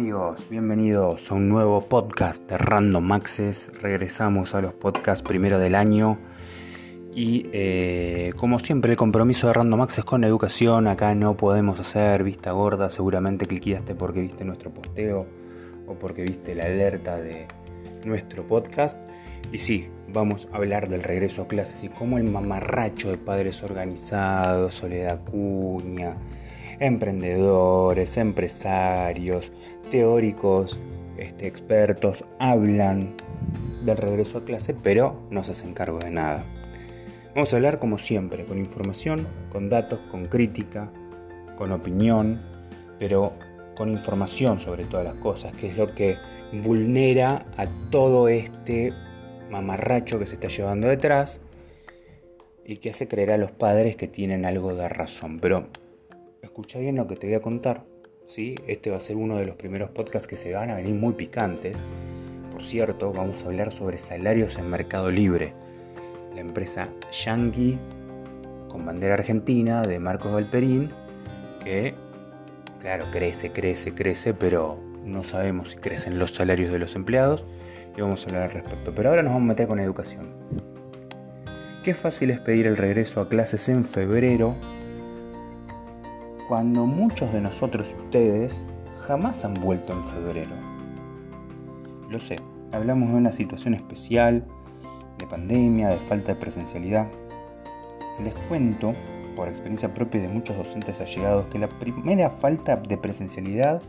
amigos, bienvenidos a un nuevo podcast de Random Access. Regresamos a los podcasts primero del año. Y eh, como siempre, el compromiso de Random Access con la educación. Acá no podemos hacer vista gorda. Seguramente cliqueaste porque viste nuestro posteo o porque viste la alerta de nuestro podcast. Y sí, vamos a hablar del regreso a clases y cómo el mamarracho de padres organizados, Soledad Cuña emprendedores, empresarios, teóricos, este, expertos hablan del regreso a clase, pero no se hacen cargo de nada. Vamos a hablar como siempre, con información, con datos, con crítica, con opinión, pero con información sobre todas las cosas, que es lo que vulnera a todo este mamarracho que se está llevando detrás y que hace creer a los padres que tienen algo de razón. Pero escucha bien lo que te voy a contar. ¿Sí? Este va a ser uno de los primeros podcasts que se van a venir muy picantes. Por cierto, vamos a hablar sobre salarios en Mercado Libre. La empresa Yankee, con bandera argentina, de Marcos Valperín, que, claro, crece, crece, crece, pero no sabemos si crecen los salarios de los empleados. Y vamos a hablar al respecto. Pero ahora nos vamos a meter con educación. Qué fácil es pedir el regreso a clases en febrero cuando muchos de nosotros y ustedes jamás han vuelto en febrero. Lo sé, hablamos de una situación especial, de pandemia, de falta de presencialidad. Les cuento, por experiencia propia de muchos docentes allegados, que la primera falta de presencialidad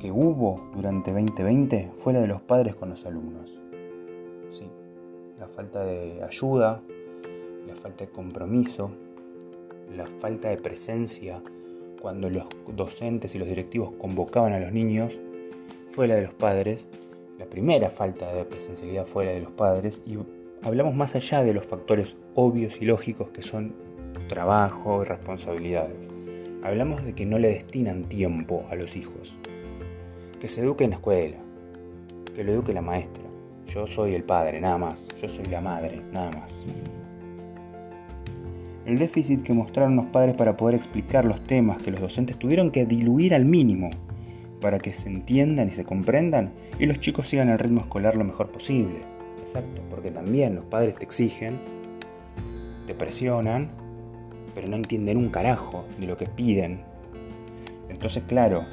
que hubo durante 2020 fue la de los padres con los alumnos. Sí, la falta de ayuda, la falta de compromiso, la falta de presencia cuando los docentes y los directivos convocaban a los niños fue la de los padres. La primera falta de presencialidad fue la de los padres y hablamos más allá de los factores obvios y lógicos que son trabajo y responsabilidades. Hablamos de que no le destinan tiempo a los hijos. Que se eduque en la escuela, que lo eduque la maestra. Yo soy el padre, nada más. Yo soy la madre, nada más. El déficit que mostraron los padres para poder explicar los temas que los docentes tuvieron que diluir al mínimo para que se entiendan y se comprendan y los chicos sigan el ritmo escolar lo mejor posible. Exacto, porque también los padres te exigen, te presionan, pero no entienden un carajo de lo que piden. Entonces, claro,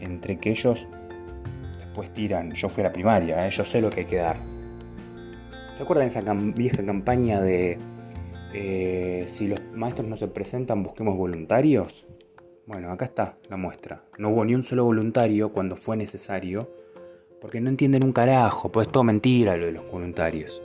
entre que ellos después tiran, yo fui a la primaria, ¿eh? yo sé lo que hay que dar. ¿Se acuerdan de esa vieja campaña de eh, si los maestros no se presentan, busquemos voluntarios. Bueno, acá está la muestra. No hubo ni un solo voluntario cuando fue necesario, porque no entienden un carajo, pues es todo mentira lo de los voluntarios.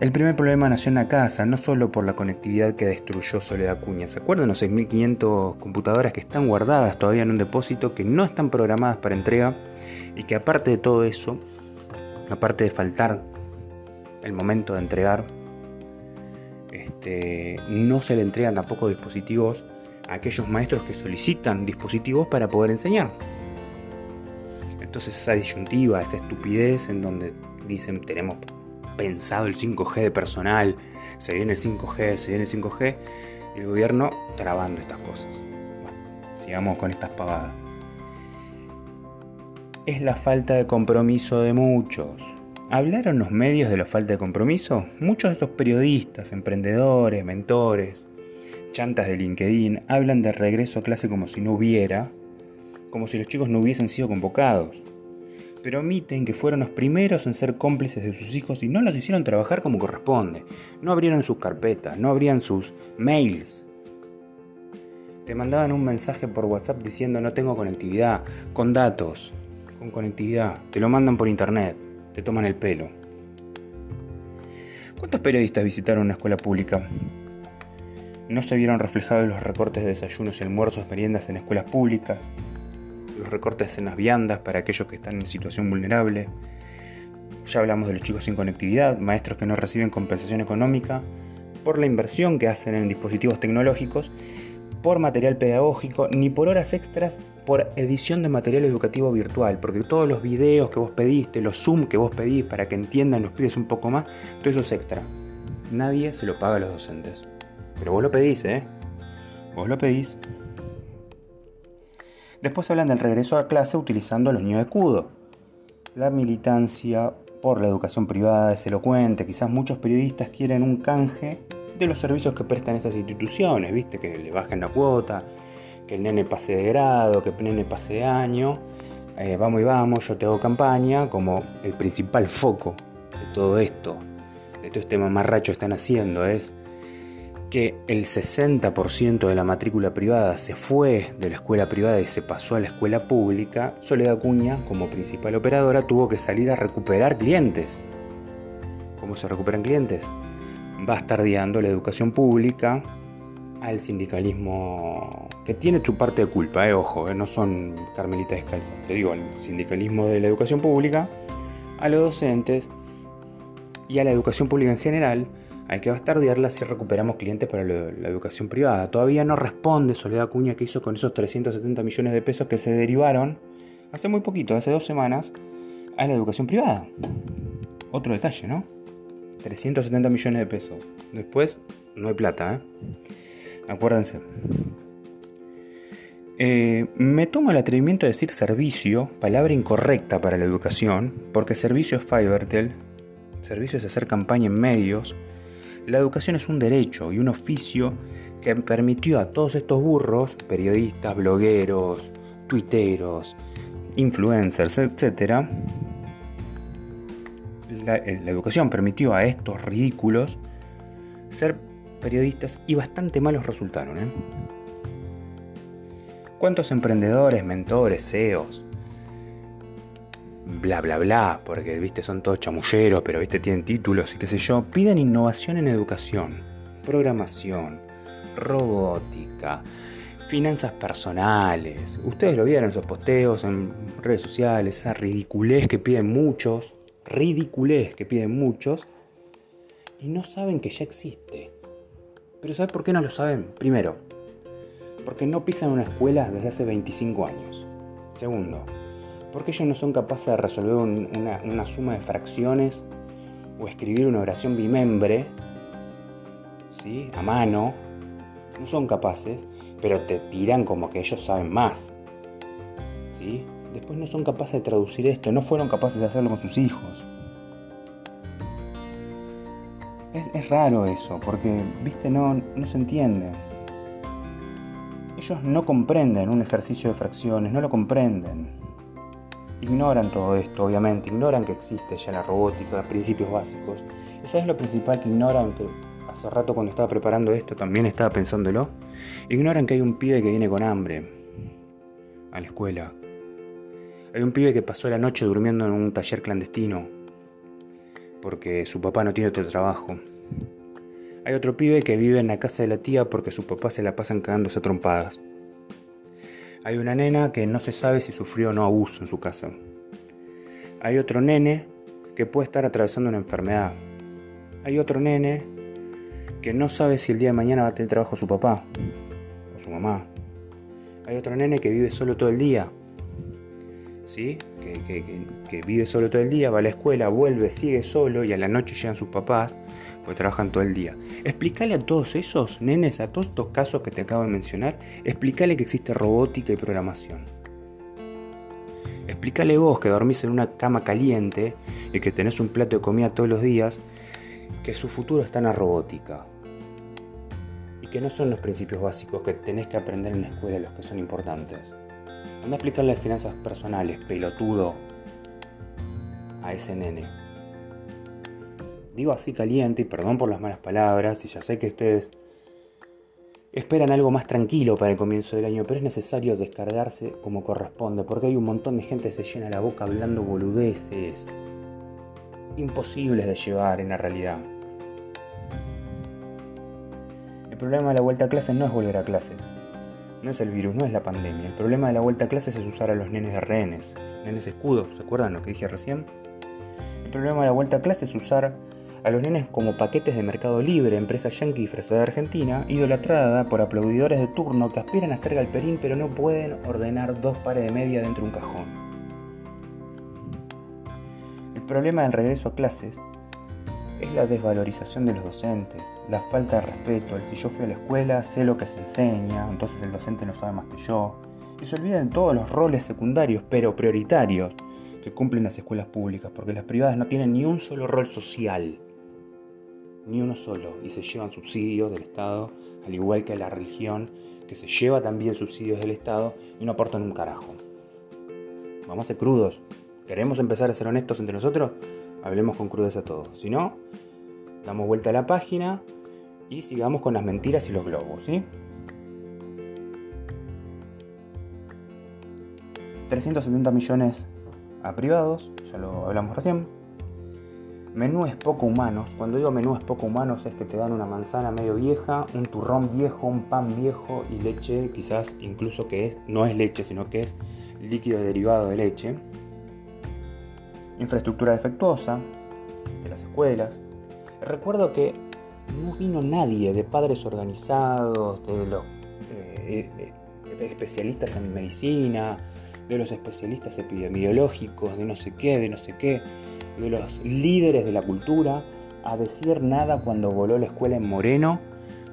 El primer problema nació en la casa, no solo por la conectividad que destruyó Soledad Cuña. ¿Se acuerdan los 6.500 computadoras que están guardadas todavía en un depósito, que no están programadas para entrega y que aparte de todo eso, aparte de faltar el momento de entregar, este, no se le entregan tampoco dispositivos a aquellos maestros que solicitan dispositivos para poder enseñar. Entonces esa disyuntiva, esa estupidez en donde dicen tenemos pensado el 5G de personal, se viene el 5G, se viene el 5G, y el gobierno trabando estas cosas. sigamos con estas pavadas. Es la falta de compromiso de muchos, ¿Hablaron los medios de la falta de compromiso? Muchos de estos periodistas, emprendedores, mentores, chantas de LinkedIn hablan de regreso a clase como si no hubiera, como si los chicos no hubiesen sido convocados. Pero omiten que fueron los primeros en ser cómplices de sus hijos y no los hicieron trabajar como corresponde. No abrieron sus carpetas, no abrían sus mails. Te mandaban un mensaje por WhatsApp diciendo no tengo conectividad, con datos, con conectividad. Te lo mandan por internet toman el pelo. ¿Cuántos periodistas visitaron una escuela pública? No se vieron reflejados los recortes de desayunos y almuerzos, meriendas en escuelas públicas, los recortes en las viandas para aquellos que están en situación vulnerable. Ya hablamos de los chicos sin conectividad, maestros que no reciben compensación económica por la inversión que hacen en dispositivos tecnológicos por material pedagógico ni por horas extras por edición de material educativo virtual, porque todos los videos que vos pediste, los Zoom que vos pedís para que entiendan los pides un poco más, todo eso es extra. Nadie se lo paga a los docentes. Pero vos lo pedís, ¿eh? Vos lo pedís. Después hablan del regreso a clase utilizando los niños de escudo. La militancia por la educación privada es elocuente. Quizás muchos periodistas quieren un canje de los servicios que prestan estas instituciones, ¿viste? Que le bajen la cuota, que el nene pase de grado, que el nene pase de año. Eh, vamos y vamos, yo te hago campaña como el principal foco de todo esto, de todo este mamarracho están haciendo es que el 60% de la matrícula privada se fue de la escuela privada y se pasó a la escuela pública, Soledad Cuña, como principal operadora, tuvo que salir a recuperar clientes. ¿Cómo se recuperan clientes? Bastardeando la educación pública al sindicalismo que tiene su parte de culpa, eh, ojo, eh, no son carmelitas descalzas, te digo, al sindicalismo de la educación pública, a los docentes y a la educación pública en general, hay que bastardearla si recuperamos clientes para la educación privada. Todavía no responde Soledad Cuña que hizo con esos 370 millones de pesos que se derivaron hace muy poquito, hace dos semanas, a la educación privada. Otro detalle, ¿no? 370 millones de pesos. Después no hay plata, ¿eh? Acuérdense. Eh, me tomo el atrevimiento de decir servicio, palabra incorrecta para la educación, porque servicio es Fivertel, servicio es hacer campaña en medios, la educación es un derecho y un oficio que permitió a todos estos burros, periodistas, blogueros, tuiteros, influencers, etc., la, eh, la, educación permitió a estos ridículos ser periodistas y bastante malos resultaron. ¿eh? ¿Cuántos emprendedores, mentores, CEOs, bla bla bla, porque viste son todos chamulleros, pero viste tienen títulos y qué sé yo, piden innovación en educación, programación, robótica, finanzas personales. Ustedes lo vieron en esos posteos en redes sociales, esa ridiculez que piden muchos, ridiculez que piden muchos, y no saben que ya existe. Pero ¿sabes por qué no lo saben? Primero, porque no pisan una escuela desde hace 25 años. Segundo, porque ellos no son capaces de resolver una, suma de fracciones o escribir una oración bimembre, ¿sí? A mano. No son capaces, pero te tiran como que ellos saben más. ¿Sí? Después no son capaces de traducir esto, no fueron capaces de hacerlo con sus hijos. Es, raro eso, porque, viste, no, no se entiende. Ellos no comprenden un ejercicio de fracciones, no lo comprenden ignoran todo esto, obviamente, ignoran que existe ya la robótica, principios básicos. ¿Y sabes lo principal que ignoran? Que hace rato cuando estaba preparando esto también estaba pensándolo. Ignoran que hay un pibe que viene con hambre a la escuela. Hay un pibe que pasó la noche durmiendo en un taller clandestino porque su papá no tiene otro trabajo. Hay otro pibe que vive en la casa de la tía porque su papá se la pasan cagándose a trompadas. Hay una nena que no se sabe si sufrió o no abuso en su casa. Hay otro nene que puede estar atravesando una enfermedad. Hay otro nene que no sabe si el día de mañana va a tener trabajo su papá o su mamá. Hay otro nene que vive solo todo el día. ¿Sí? Que, que vive solo todo el día, va a la escuela, vuelve, sigue solo y a la noche llegan sus papás porque trabajan todo el día. Explícale a todos esos nenes, a todos estos casos que te acabo de mencionar, explícale que existe robótica y programación. Explícale vos que dormís en una cama caliente y que tenés un plato de comida todos los días, que su futuro está en la robótica. Y que no son los principios básicos que tenés que aprender en la escuela los que son importantes. Anda a explicarle las finanzas personales, pelotudo, a ese nene digo así caliente, y perdón por las malas palabras, y ya sé que ustedes esperan algo más tranquilo para el comienzo del año, pero es necesario descargarse como corresponde, porque hay un montón de gente que se llena la boca hablando boludeces, imposibles de llevar en la realidad. El problema de la vuelta a clases no es volver a clases, no es el virus, no es la pandemia. El problema de la vuelta a clases es usar a los nenes de rehenes, nenes escudos, ¿se acuerdan lo que dije recién? El problema de la vuelta a clases es usar a los nenes como paquetes de Mercado Libre, empresa yankee disfrazada de Argentina, idolatrada por aplaudidores de turno que aspiran a ser galperín pero no pueden ordenar dos pares de media dentro de un cajón. El problema del regreso a clases es la desvalorización de los docentes, la falta de respeto, el si yo fui a la escuela sé lo que se enseña, entonces el docente no sabe más que yo, Y se olvidan de todos los roles secundarios, pero prioritarios, que cumplen las escuelas públicas, porque las privadas no tienen ni un solo rol social, ni uno solo, y se llevan subsidios del Estado, al igual que la religión, que se lleva también subsidios del Estado y no aportan un carajo. Vamos a ser crudos. ¿Queremos empezar a ser honestos entre nosotros? Hablemos con crudeza todos. Si no, damos vuelta a la página y sigamos con las mentiras y los globos, ¿sí? 370 millones a privados, ya lo hablamos recién. Menúes poco humanos, cuando digo menúes poco humanos es que te dan una manzana medio vieja, un turrón viejo, un pan viejo y leche, quizás incluso que es, no es leche, sino que es líquido derivado de leche. Infraestructura defectuosa de las escuelas. Recuerdo que no vino nadie de padres organizados, de los eh, eh, especialistas en medicina, de los especialistas epidemiológicos, de no sé qué, de no sé qué, de los líderes de la cultura, a decir nada cuando voló la escuela en Moreno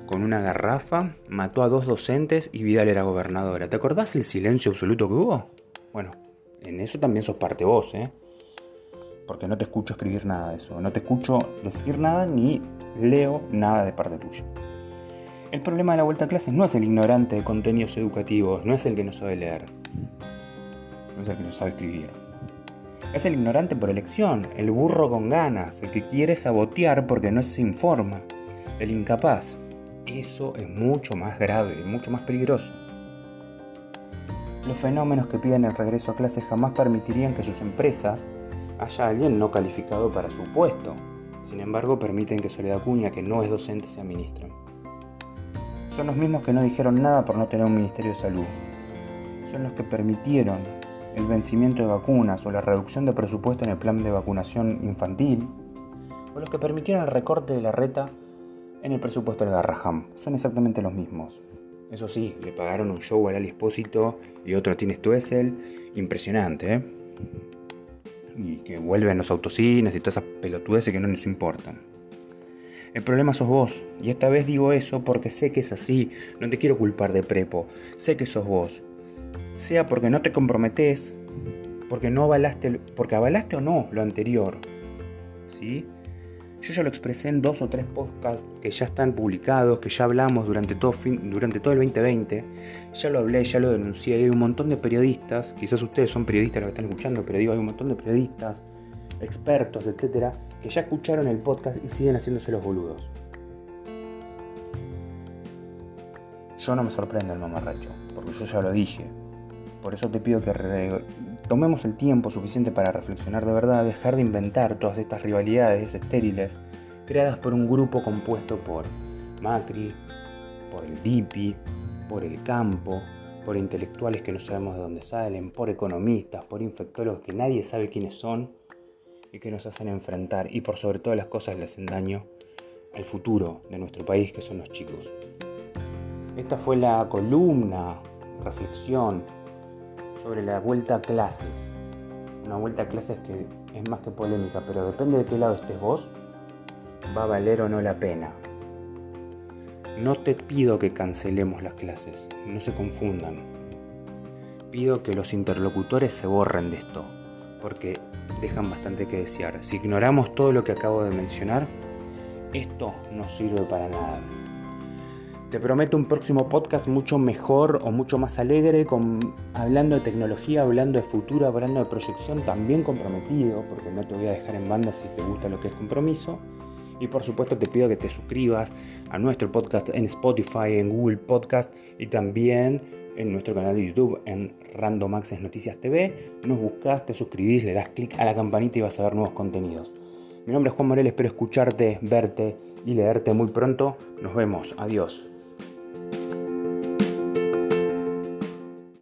con una garrafa, mató a dos docentes y Vidal era gobernadora. ¿Te acordás el silencio absoluto que hubo? Bueno, en eso también sos parte vos, ¿eh? Porque no te escucho escribir nada de eso, no te escucho decir nada ni leo nada de parte tuya. El problema de la vuelta a clases no es el ignorante de contenidos educativos, no es el que no sabe leer no es el que no sabe escribir. Es el ignorante por elección, el burro con ganas, el que quiere sabotear porque no se informa, el incapaz. Eso es mucho más grave, mucho más peligroso. Los fenómenos que piden el regreso a clases jamás permitirían que sus empresas haya alguien no calificado para su puesto. Sin embargo, permiten que Soledad Cuña, que no es docente, sea ministra. Son los mismos que no dijeron nada por no tener un Ministerio de Salud. Son los que permitieron el vencimiento de vacunas o la reducción de presupuesto en el plan de vacunación infantil, o los que permitieron el recorte de la reta en el presupuesto del Garraham. Son exactamente los mismos. Eso sí, le pagaron un show al Ali Espósito y otro a Tine Stuessel. Impresionante, ¿eh? Y que vuelven los autocines y todas esas pelotudeces que no nos importan. El problema sos vos. Y esta vez digo eso porque sé que es así. No te quiero culpar de prepo. Sé que sos vos sea porque no te comprometes, porque no avalaste, porque avalaste o no lo anterior. ¿Sí? Yo ya lo expresé en dos o tres podcasts que ya están publicados, que ya hablamos durante todo, fin, durante todo el 2020. Ya lo hablé, ya lo denuncié. Hay un montón de periodistas, quizás ustedes son periodistas los que están escuchando, pero digo, hay un montón de periodistas, expertos, etcétera, que ya escucharon el podcast y siguen haciéndose los boludos. Yo no me sorprendo el mamarracho, porque yo ya lo dije. Por eso te pido que tomemos el tiempo suficiente para reflexionar de verdad, dejar de inventar todas estas rivalidades estériles creadas por un grupo compuesto por Macri, por el DIPI, por el campo, por intelectuales que no sabemos de dónde salen, por economistas, por infectólogos que nadie sabe quiénes son y que nos hacen enfrentar y por sobre todas las cosas le hacen daño al futuro de nuestro país que son los chicos. Esta fue la columna, reflexión, sobre la vuelta a clases. Una vuelta a clases que es más que polémica, pero depende de qué lado estés vos, va a valer o no la pena. No te pido que cancelemos las clases, no se confundan. Pido que los interlocutores se borren de esto, porque dejan bastante que desear. Si ignoramos todo lo que acabo de mencionar, esto no sirve para nada. Te prometo un próximo podcast mucho mejor o mucho más alegre, con, hablando de tecnología, hablando de futuro, hablando de proyección, también comprometido, porque no te voy a dejar en banda si te gusta lo que es compromiso. Y por supuesto te pido que te suscribas a nuestro podcast en Spotify, en Google Podcast y también en nuestro canal de YouTube en Random Access Noticias TV. Nos buscas, te suscribís, le das clic a la campanita y vas a ver nuevos contenidos. Mi nombre es Juan Morel, espero escucharte, verte y leerte muy pronto. Nos vemos, adiós.